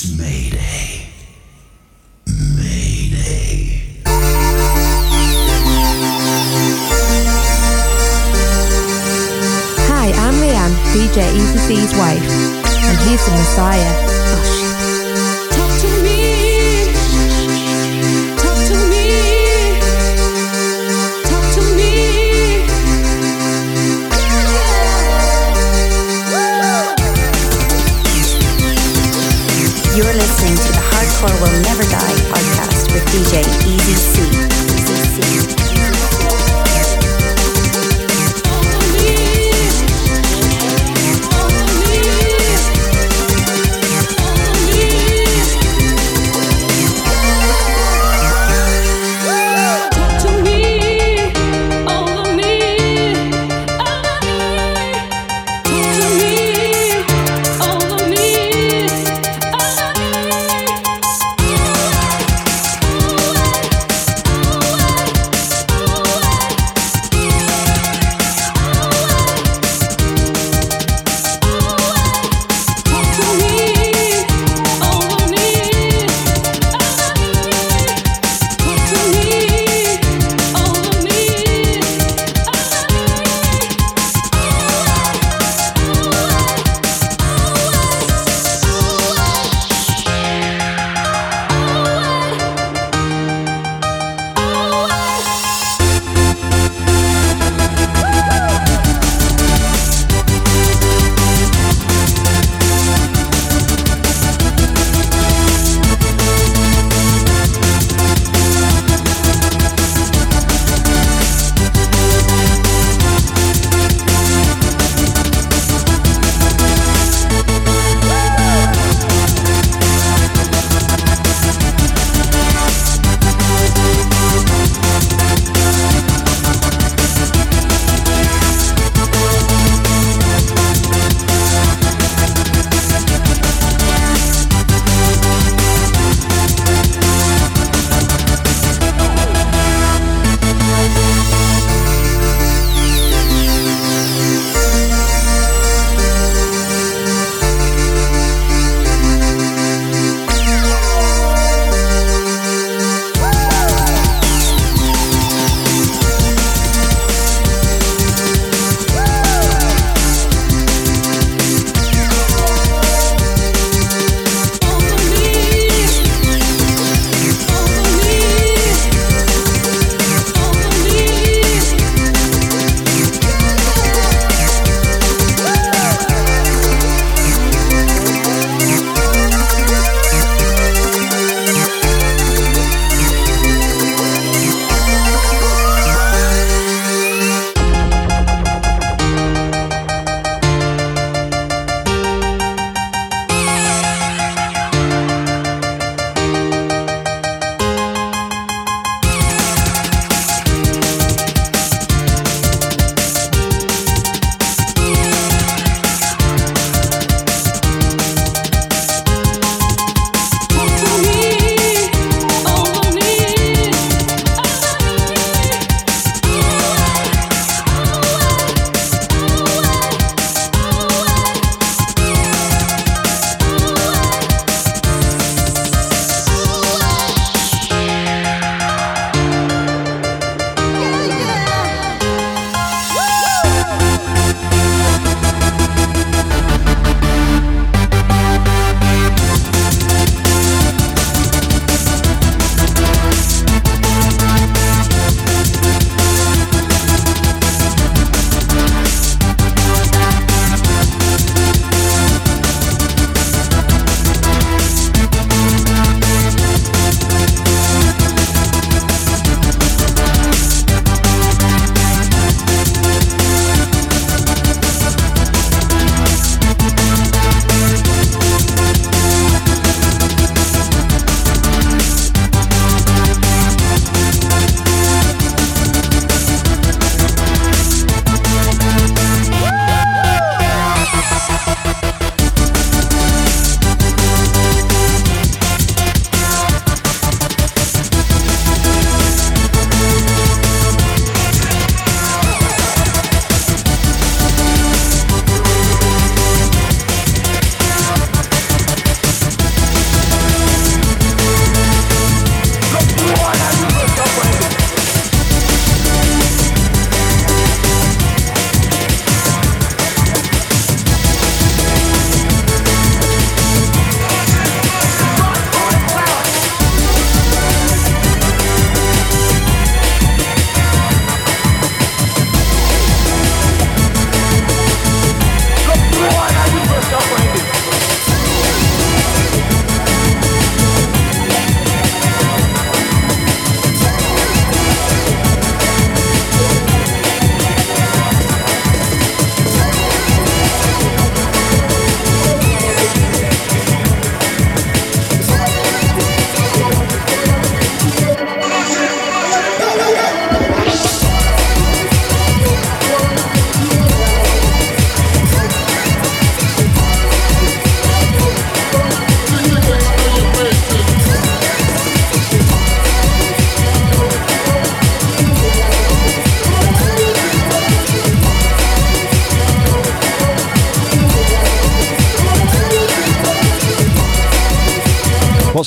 It's Mayday. Hi, I'm Leanne, DJ Easy C's wife, and he's the Messiah. Oh, Hardcore Will Never Die podcast with DJ Easy C.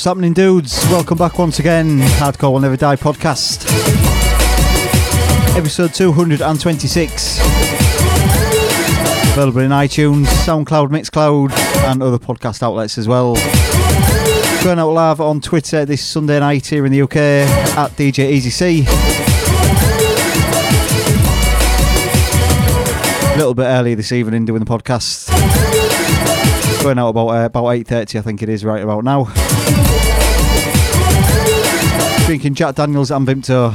What's happening, dudes? Welcome back once again. Hardcore Will Never Die podcast. Episode 226. Available in iTunes, SoundCloud, Mixcloud, and other podcast outlets as well. Going out live on Twitter this Sunday night here in the UK at DJ Easy C. A little bit early this evening doing the podcast. Going out about uh, about 8:30, I think it is right about now. Drinking Jack Daniels and Vimto.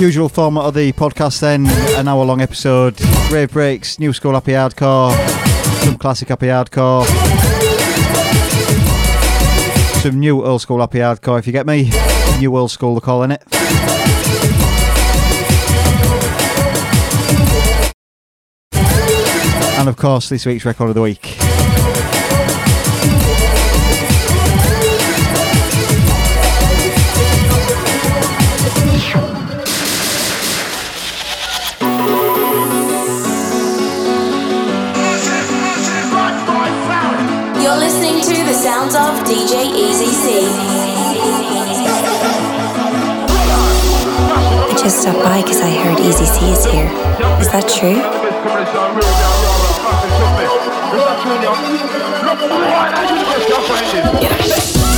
Usual format of the podcast then, an hour long episode, rave breaks, new school happy hardcore, some classic happy hardcore, some new old school happy hardcore if you get me, new old school they're calling it. And of course this week's record of the week. You're listening to the sounds of DJ Easy just stopped by because I heard Easy C is here. Is that true? Rock, rock,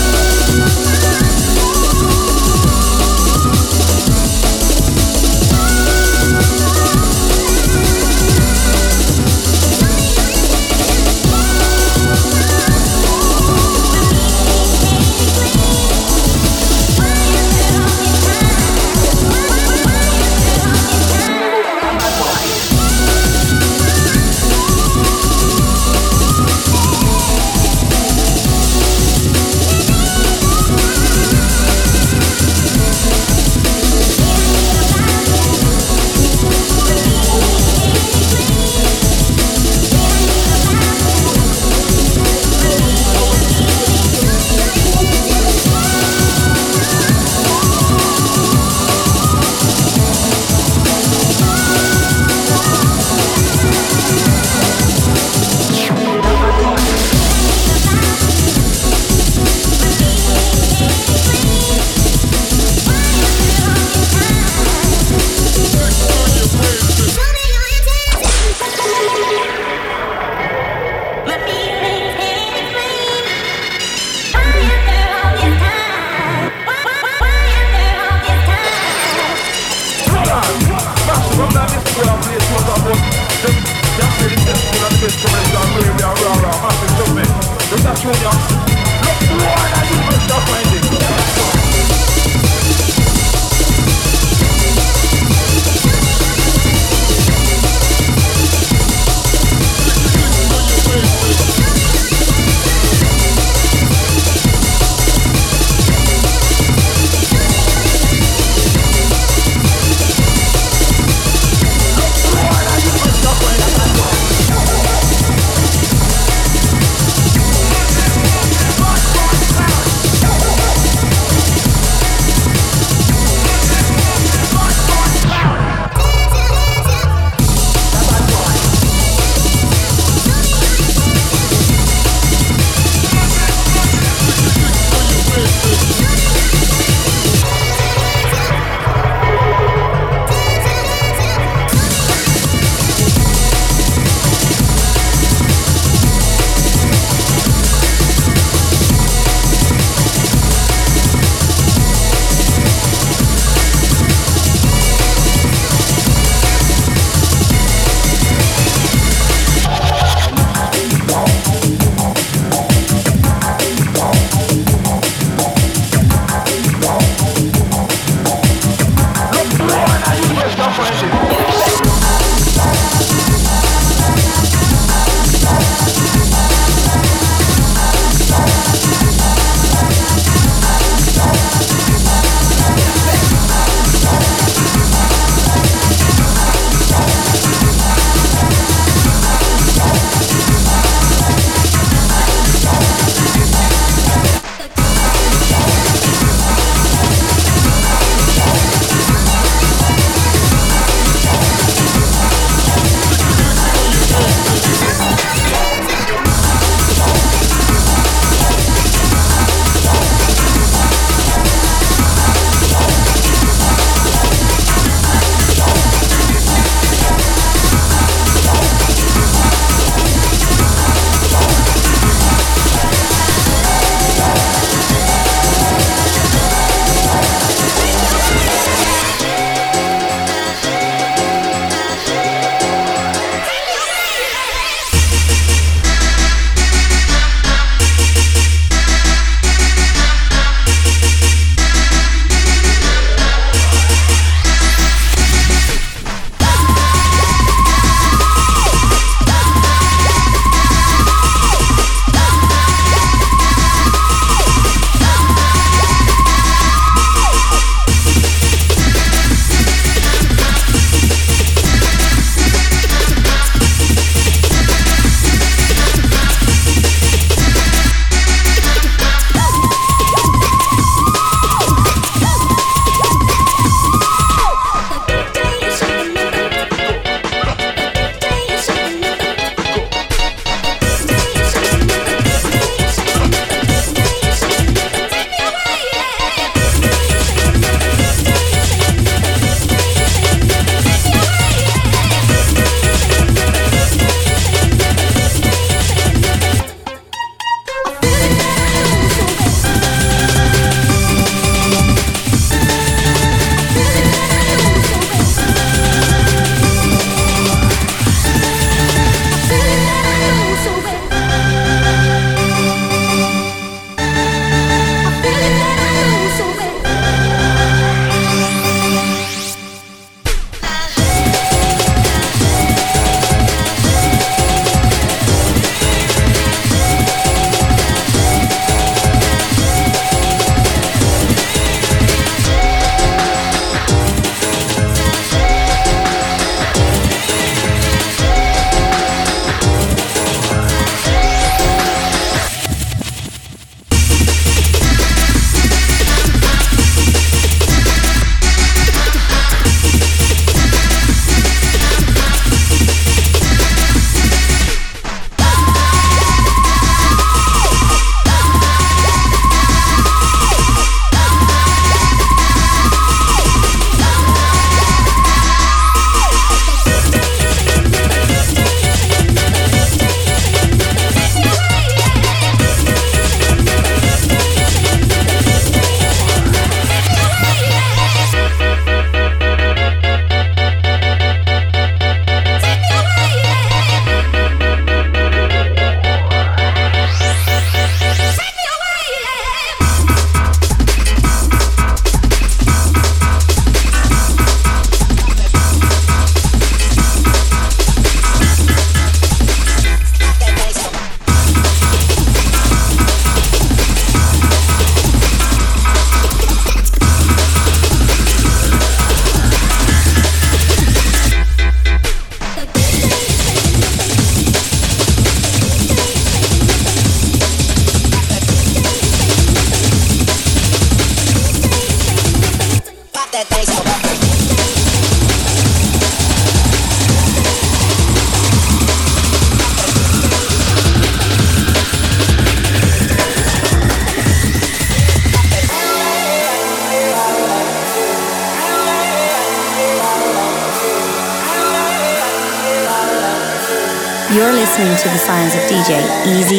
Easy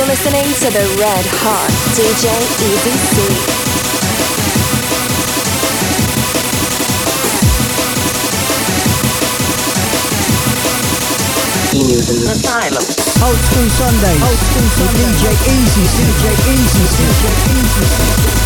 You're listening to the red hot DJ Easy C. E-News in the Asylum. Old School Sunday. Old School Sunday. With DJ Easy. DJ Easy. DJ Easy.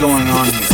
Going on here?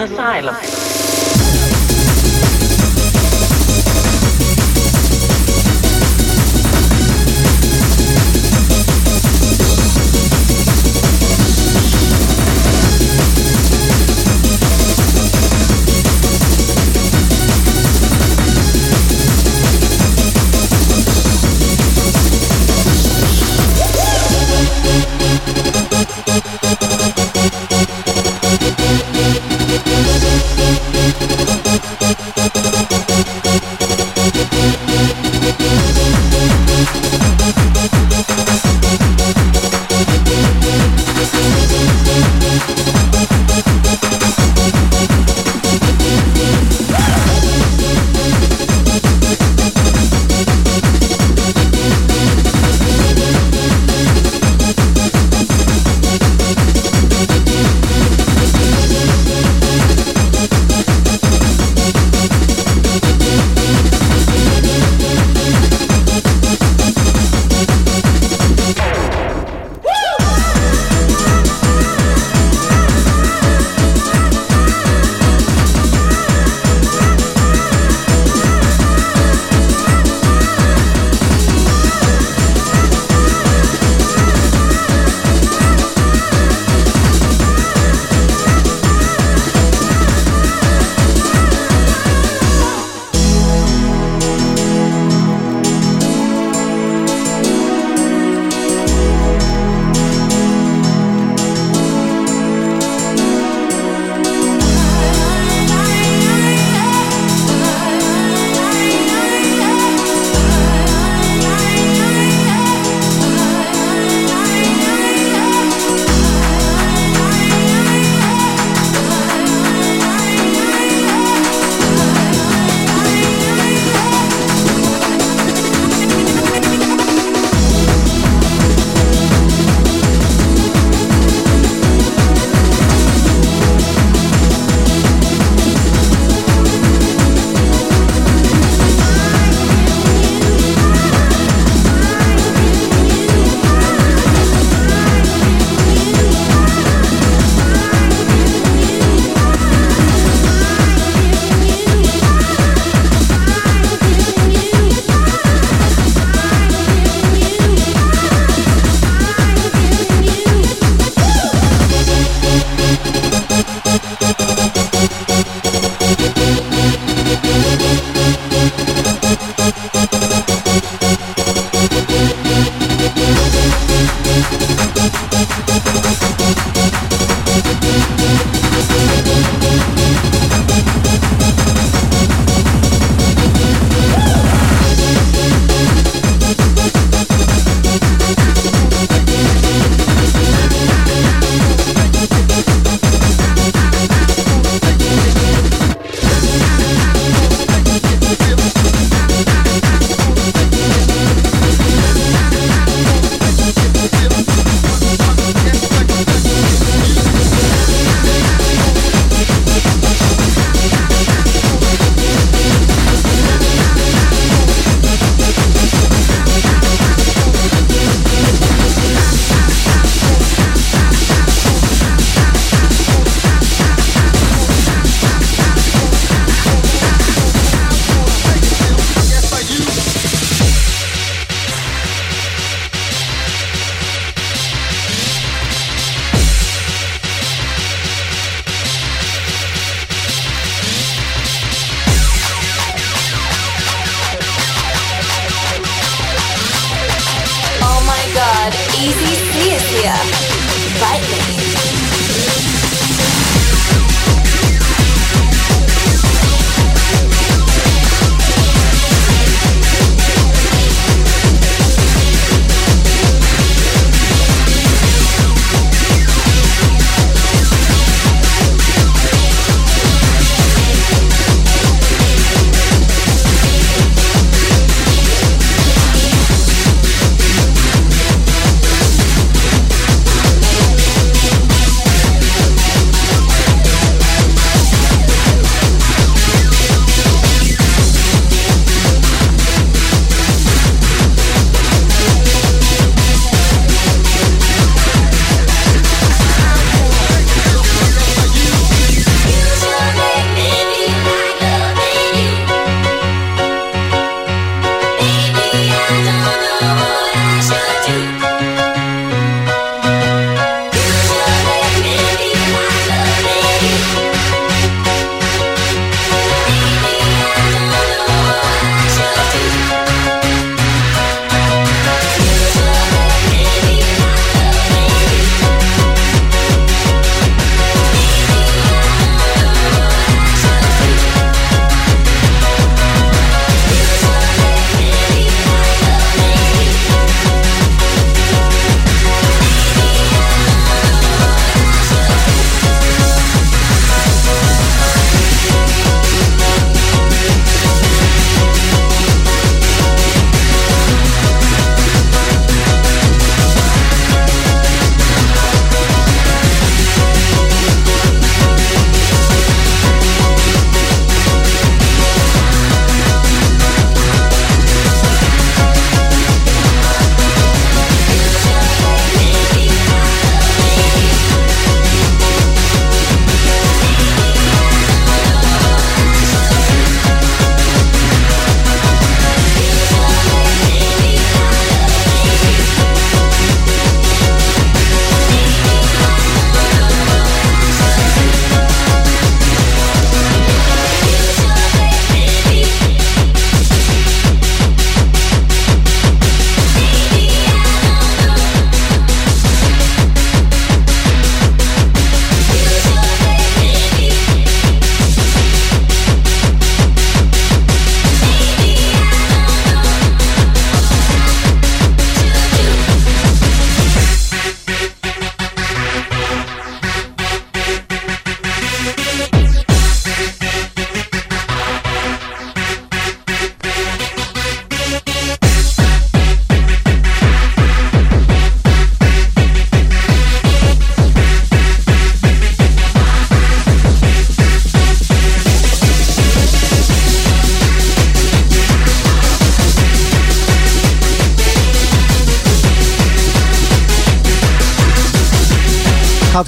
An asylum.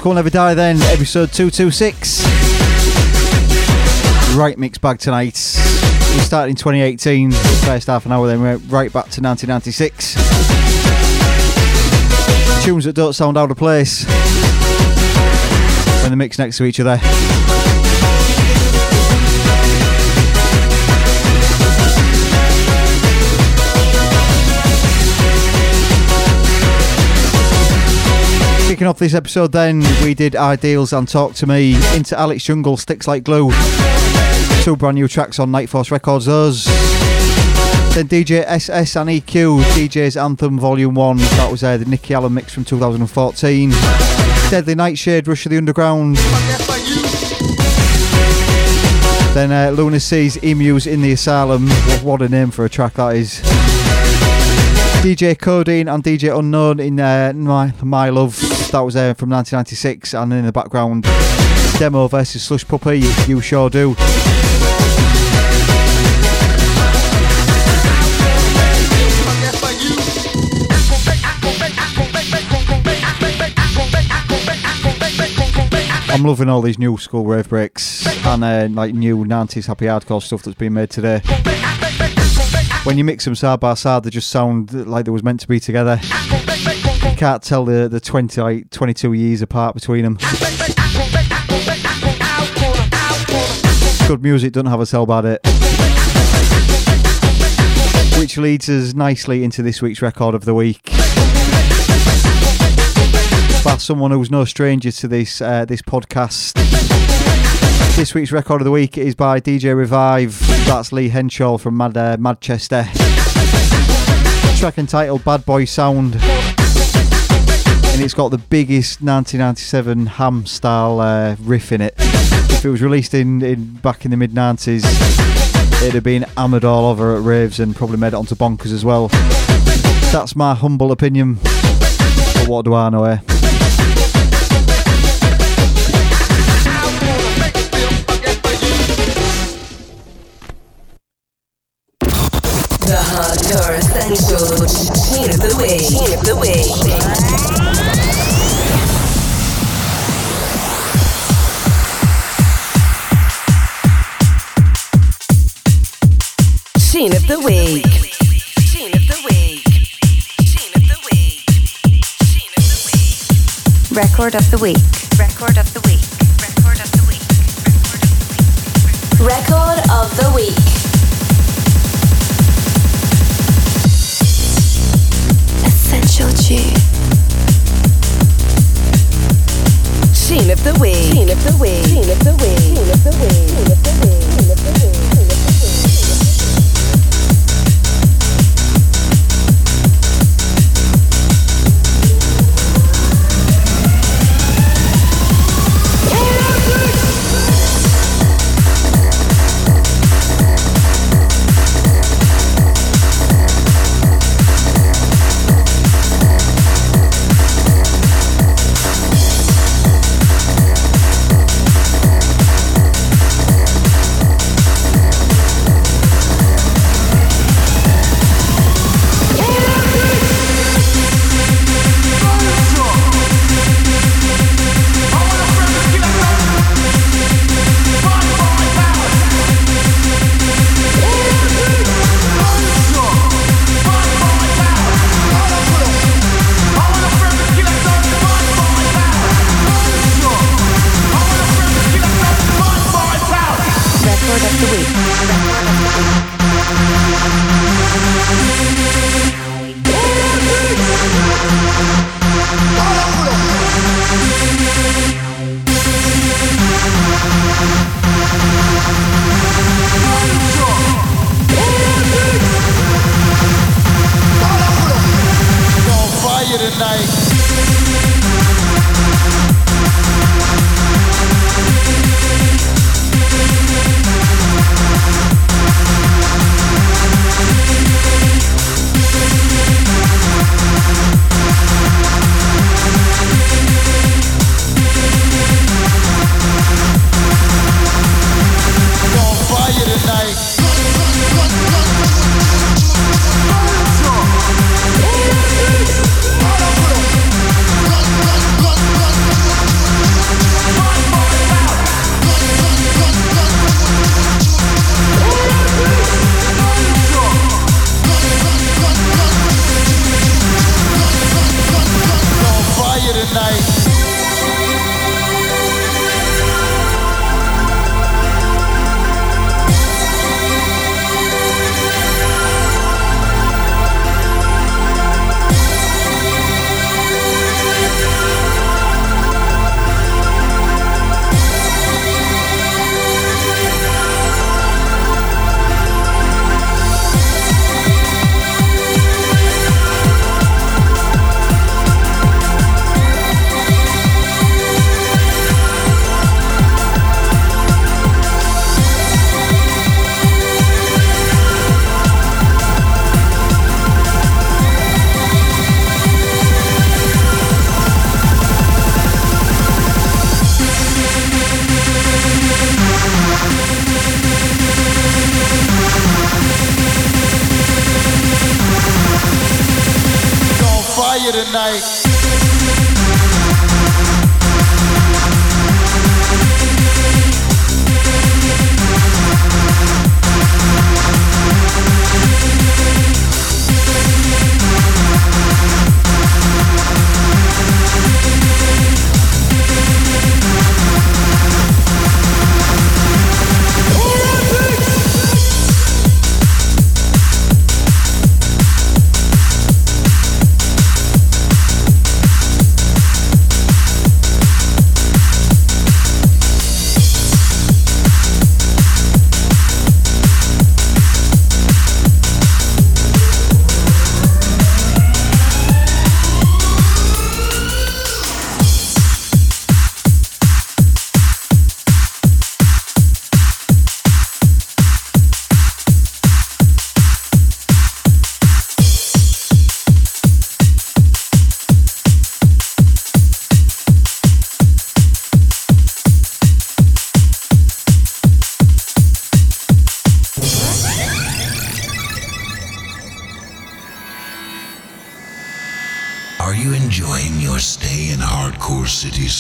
Hardcore Never Die then, episode 226. Right mix bag tonight. We started in 2018, first half an hour, then went right back to 1996. Tunes that don't sound out of place when they mix next to each other. Kicking off this episode, then we did Ideals and Talk to Me into Alex Jungle, Sticks Like Glue. Two brand new tracks on Night Force Records, those. Then DJ SS and EQ, DJ's Anthem Volume 1. That was uh, the Nicky Allen mix from 2014. Deadly Nightshade, Rush of the Underground. Then uh, Lunacy's Emus in the Asylum. What, what a name for a track that is. DJ Codeine and DJ Unknown in uh, My, My Love. That was uh, from 1996. And in the background, Demo versus Slush Puppy. You sure do. I'm loving all these new school rave breaks and uh, like new 90s happy hardcore stuff that's been made today. When you mix them side by side, they just sound like they was meant to be together. You can't tell the, the 20, like, 22 years apart between them. Good music doesn't have a sell bad it. Which leads us nicely into this week's record of the week by someone who's no stranger to this uh, this podcast. This week's record of the week is by DJ Revive. That's Lee Henshaw from Mad, uh, Manchester. Track entitled Bad Boy Sound. And it's got the biggest 1997 ham style uh, riff in it. If it was released in, in back in the mid 90s, it'd have been hammered all over at raves and probably made it onto bonkers as well. That's my humble opinion. But what do I know, eh? The the. Tune of the week. Record of the week. Record of the week. Record of the week. Record of the week. Essential tune. Tune of the week. Tune of the week. Tune of the week. Tune of the week. Tune of the week.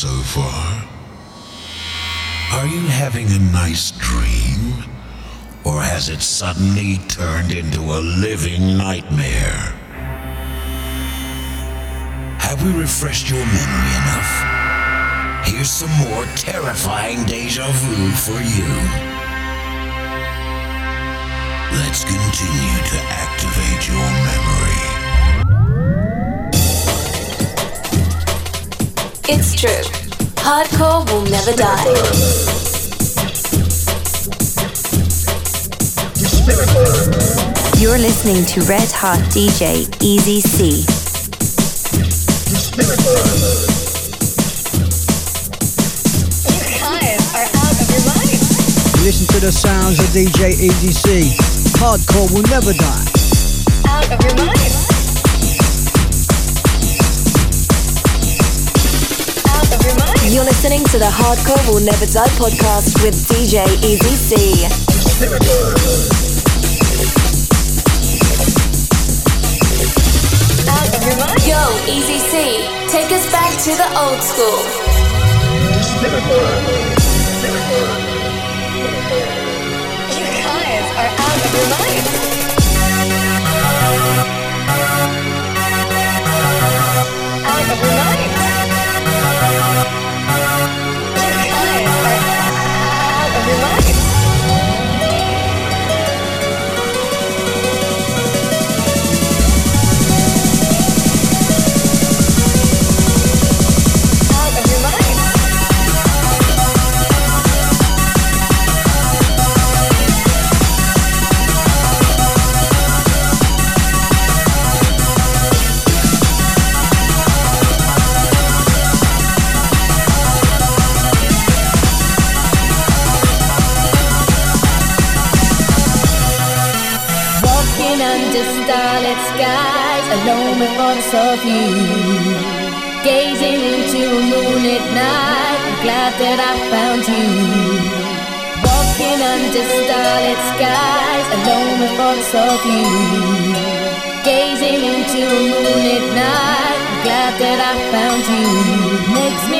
So far? Are you having a nice dream? Or has it suddenly turned into a living nightmare? Have we refreshed your memory enough? Here's some more terrifying deja vu for you. Let's continue to activate your memory. It's true. Hardcore will never die. You're listening to Red Hot DJ Easy C. Listen to the sounds of DJ EDC. Hardcore will never die. Out of your mind. You're listening to the Hardcore Will Never Die podcast with DJ Easy C. Out of your mind. Yo, Easy C, take us back to the old school. You guys are out of your mind. Of you. Gazing into a moonlit night, glad that I found you. Walking under starlit skies, alone with thoughts of you. Gazing into a moonlit night, glad that I found you. Makes me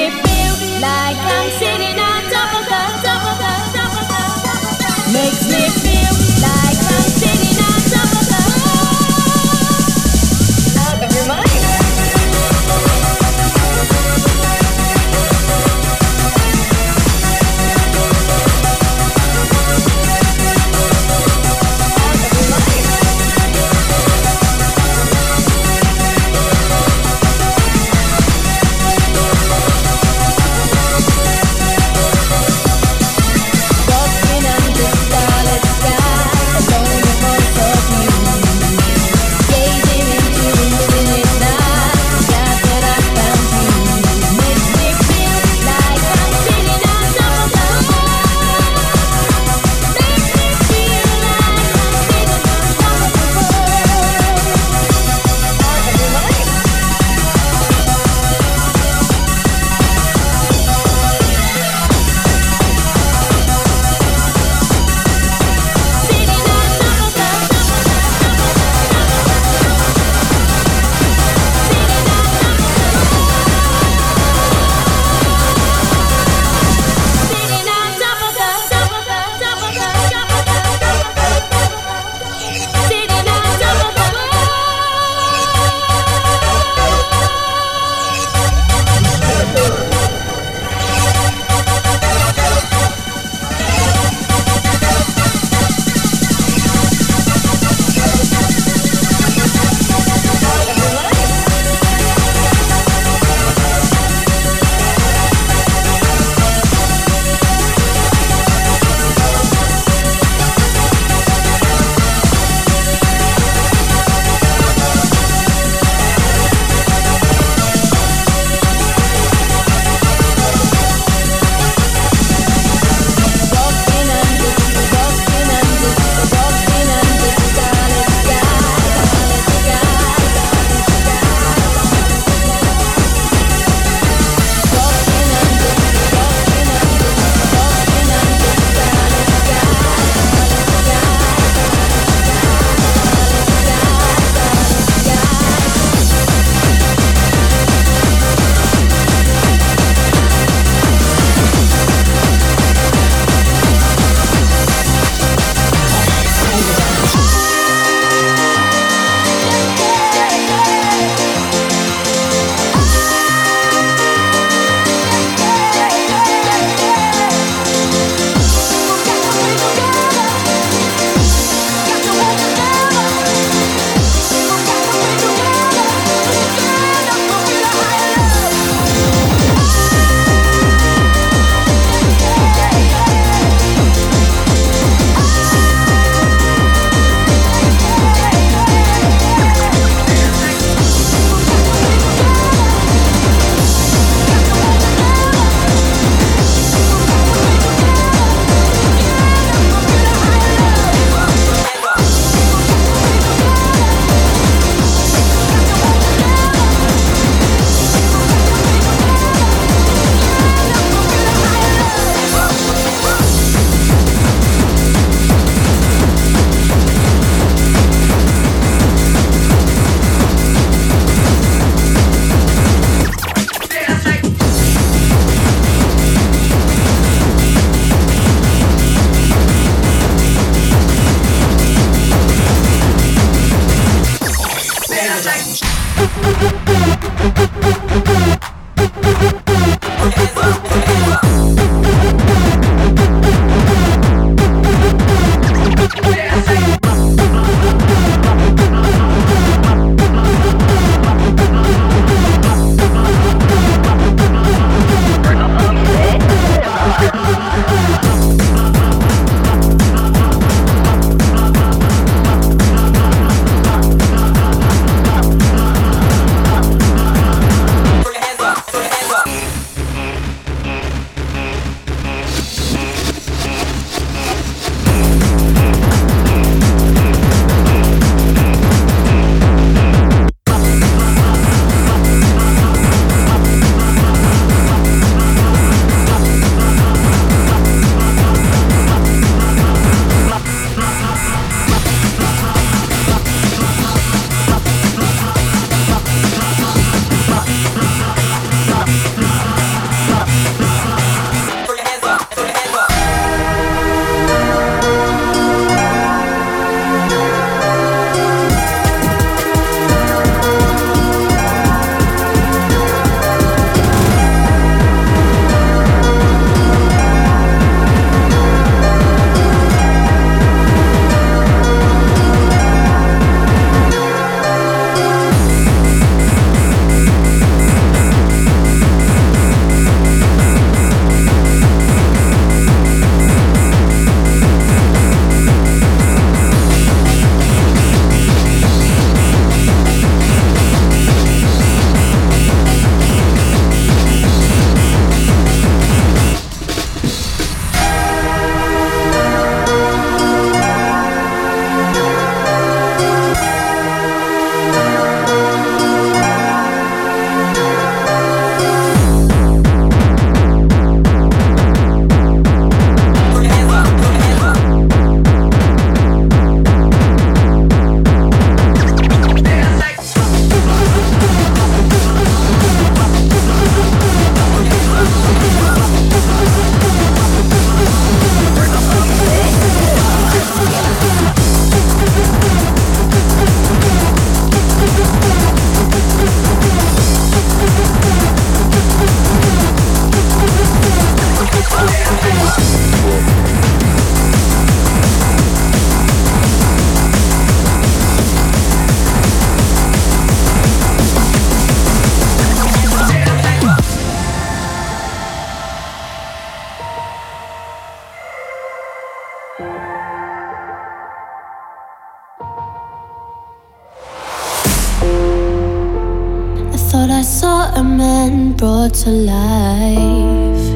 to life.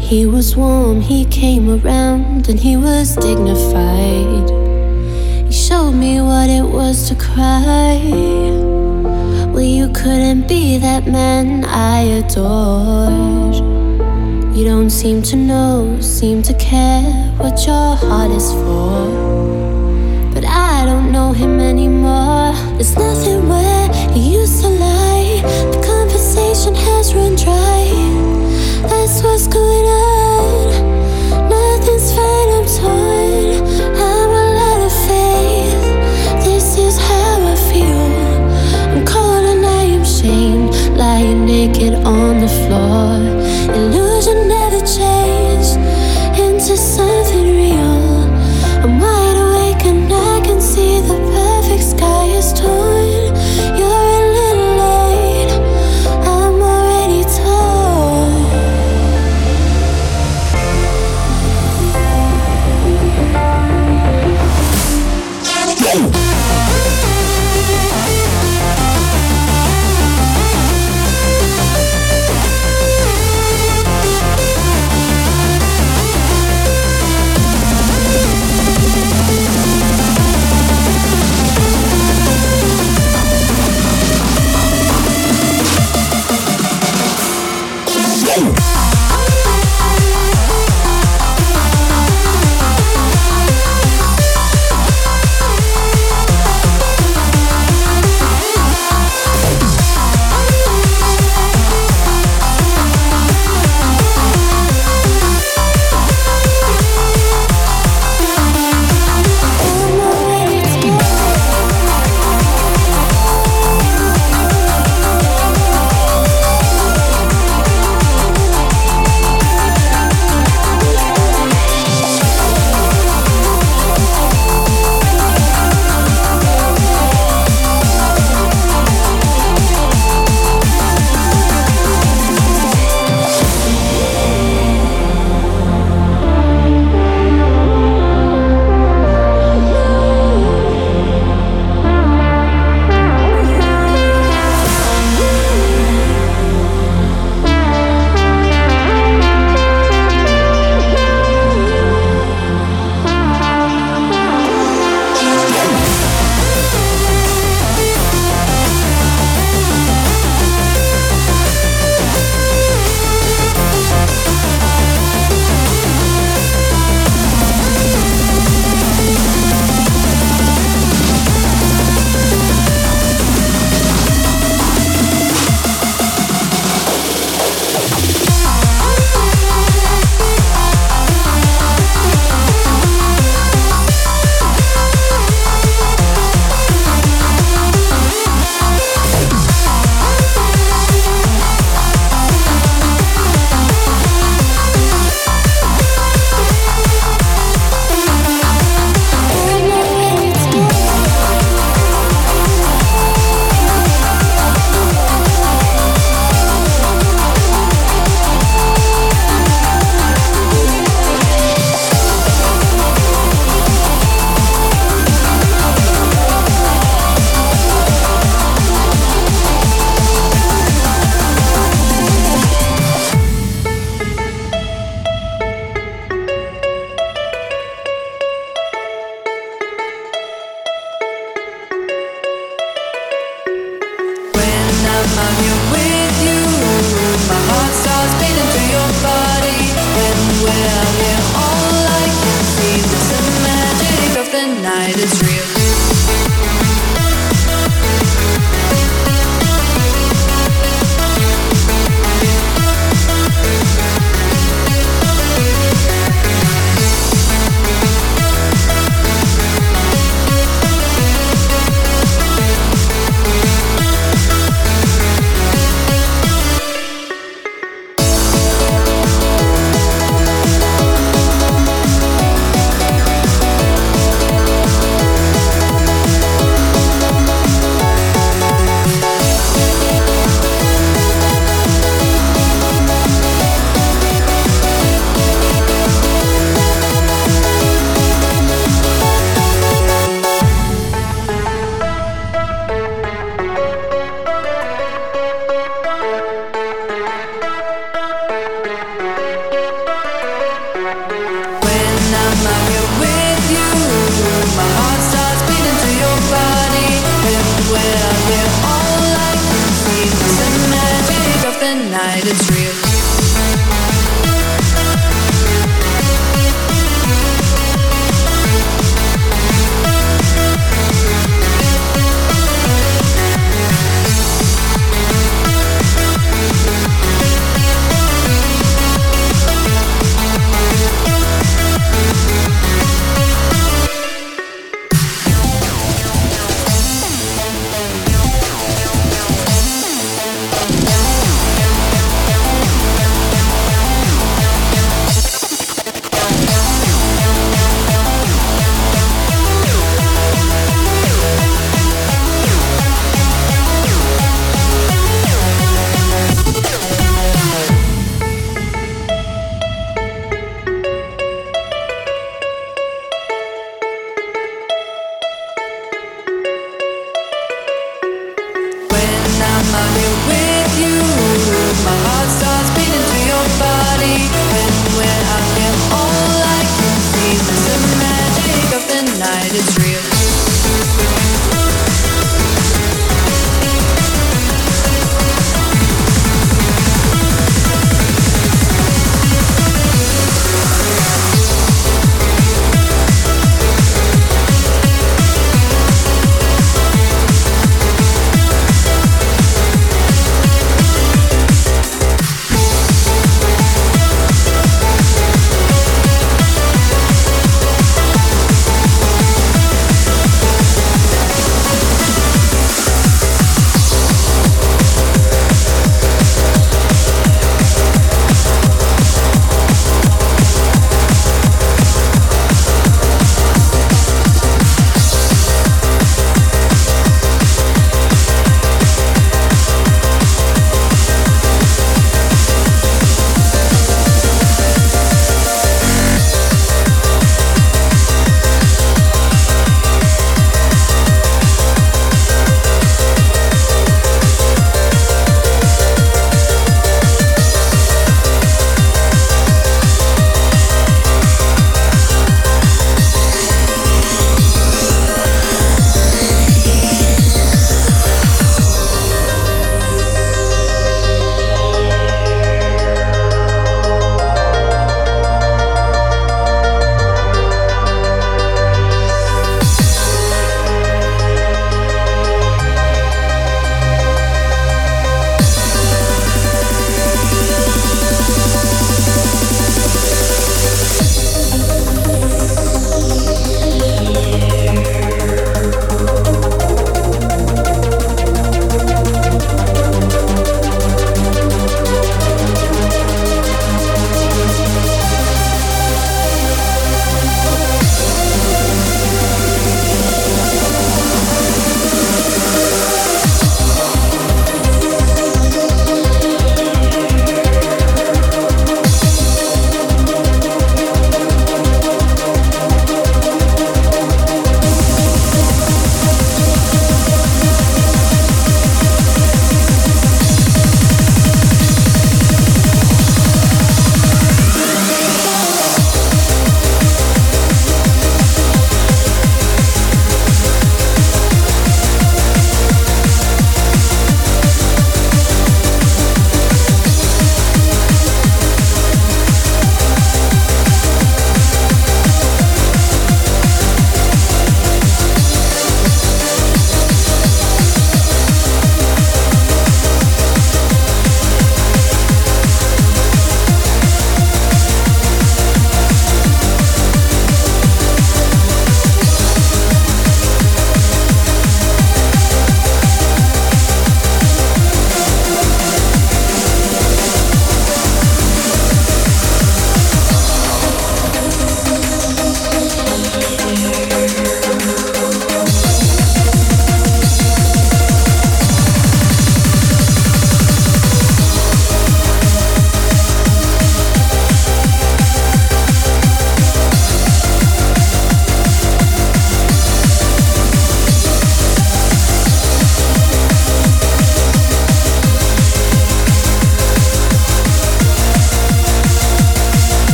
He was warm, he came around, and he was dignified. He showed me what it was to cry. Well, you couldn't be that man I adored. You don't seem to know, seem to care what your heart is for. But I don't know him anymore. There's nothing where he used to lie. Conversation has run dry. That's what's going on. Nothing's fine, I'm torn. I'm all out of faith. This is how I feel. I'm cold and I am shamed, lying naked on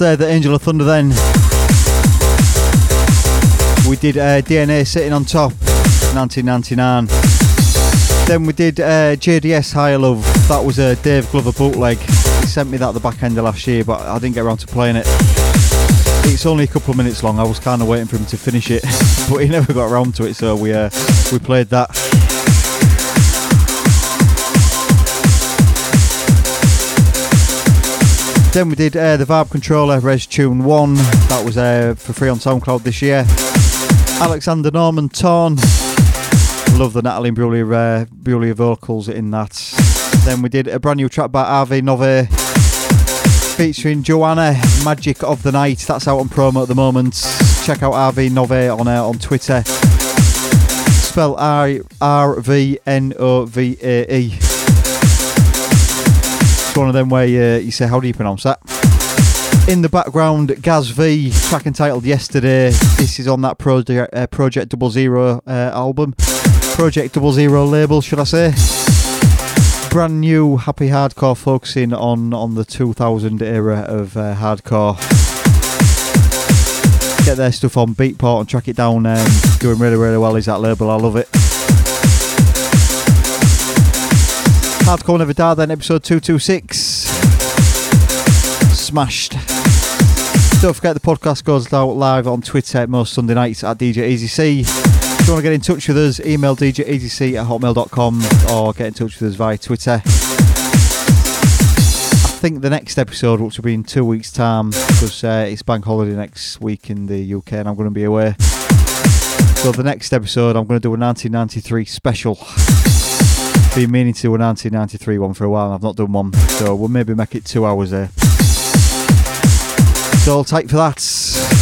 After the Angel of Thunder, then we did uh, DNA sitting on top, 1999. Then we did uh, JDS Higher Love. That was a Dave Glover bootleg. He sent me that at the back end of last year, but I didn't get around to playing it. It's only a couple of minutes long. I was kind of waiting for him to finish it, but he never got around to it, so we uh, we played that. Then we did uh, the Vibe Controller Res Tune 1. That was uh, for free on SoundCloud this year. Alexander Norman Torn. Love the Natalie Imbruglia, uh, Imbruglia vocals in that. Then we did a brand new track by RV Nove featuring Joanna, Magic of the Night. That's out on promo at the moment. Check out RV Nove on uh, on Twitter. Spell R R V N O V A E. One of them where you, you say, How do you pronounce that? In the background, Gaz V, track entitled Yesterday. This is on that Project, uh, Project Double Zero uh, album. Project Double Zero label, should I say? Brand new happy hardcore focusing on, on the 2000 era of uh, hardcore. Get their stuff on Beatport and track it down. Um, doing really, really well is that label. I love it. Hardcore Never Die, then episode 226. Smashed. Don't forget the podcast goes out live on Twitter most Sunday nights at DJ Easy C. If you want to get in touch with us, email djeasyc at hotmail.com or get in touch with us via Twitter. I think the next episode, which will be in two weeks' time, because uh, it's bank holiday next week in the UK and I'm going to be away. So the next episode, I'm going to do a 1993 special. Been meaning to do a 1993 one for a while and I've not done one, so we'll maybe make it two hours there. So I'll take for that.